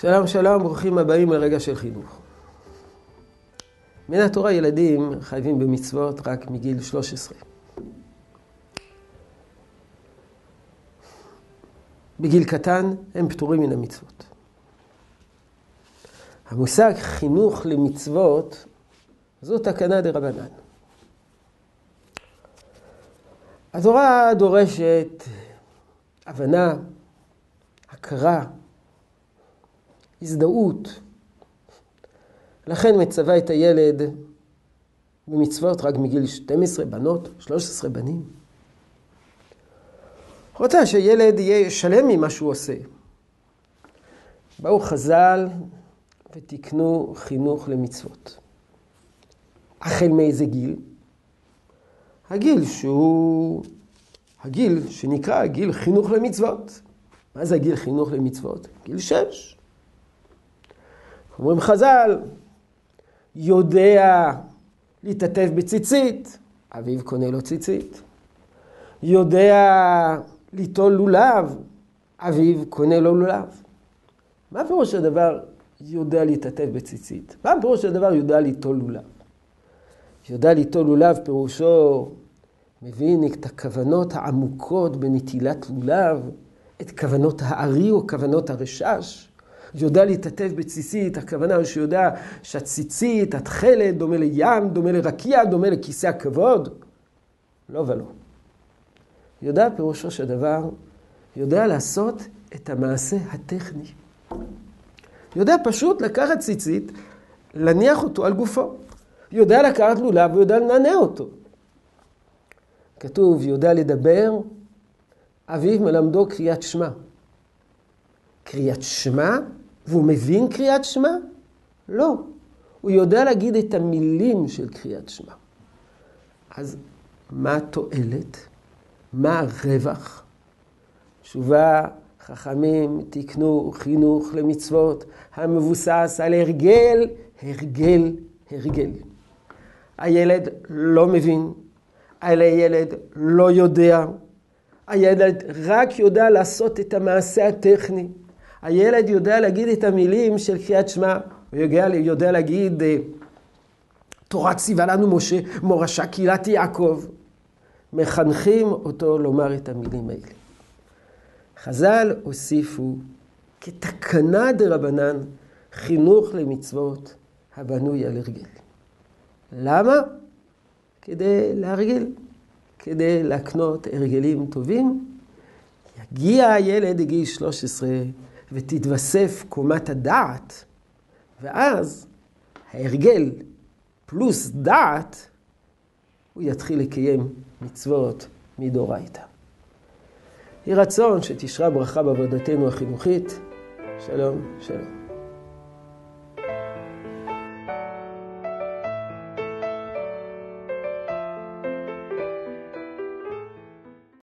שלום שלום, ברוכים הבאים לרגע של חינוך. מן התורה ילדים חייבים במצוות רק מגיל 13. בגיל קטן הם פטורים מן המצוות. המושג חינוך למצוות זו תקנה דה רבנן. התורה דורשת הבנה, הכרה, הזדהות. לכן מצווה את הילד במצוות רק מגיל 12 בנות, 13 בנים. רוצה שילד יהיה שלם ממה שהוא עושה. באו חז"ל ותיקנו חינוך למצוות. החל מאיזה גיל? הגיל שהוא, הגיל שנקרא גיל חינוך למצוות. מה זה הגיל חינוך למצוות? גיל שש. אומרים חז"ל, יודע להתעטף בציצית, אביו קונה לו ציצית. יודע ליטול לולב, אביו קונה לו לולב. מה פירוש הדבר יודע להתעטף בציצית? מה פירוש הדבר יודע ליטול לולב? יודע ליטול לולב פירושו מבין את הכוונות העמוקות בנטילת לולב, את כוונות הארי או כוונות הרשש. יודע להתעטף בציצית, הכוונה שיודע שהציצית, התכלת, דומה לים, דומה לרקיע, דומה לכיסא הכבוד. לא ולא. יודע פירושו של דבר, יודע לעשות את המעשה הטכני. יודע פשוט לקחת ציצית, להניח אותו על גופו. יודע לקחת לולב ויודע לנענע אותו. כתוב, יודע לדבר, אביו מלמדו קריאת שמע. קריאת שמע והוא מבין קריאת שמע? לא. הוא יודע להגיד את המילים של קריאת שמע. אז מה התועלת? מה הרווח? תשובה, חכמים תיקנו חינוך למצוות המבוסס על הרגל, הרגל, הרגל. הילד לא מבין, הילד לא יודע, הילד רק יודע לעשות את המעשה הטכני. הילד יודע להגיד את המילים של קריאת שמע, הוא יודע, יודע להגיד, אה, תורה ציווה לנו משה, מורשה קהילת יעקב. מחנכים אותו לומר את המילים האלה. חז"ל הוסיפו כתקנה דה רבנן חינוך למצוות הבנוי על הרגל. למה? כדי להרגיל, כדי להקנות הרגלים טובים. יגיע הילד לגיל 13 ותתווסף קומת הדעת, ואז ההרגל פלוס דעת, הוא יתחיל לקיים מצוות מדאורייתא. יהי רצון שתשרה ברכה בעבודתנו החינוכית. שלום, שלום.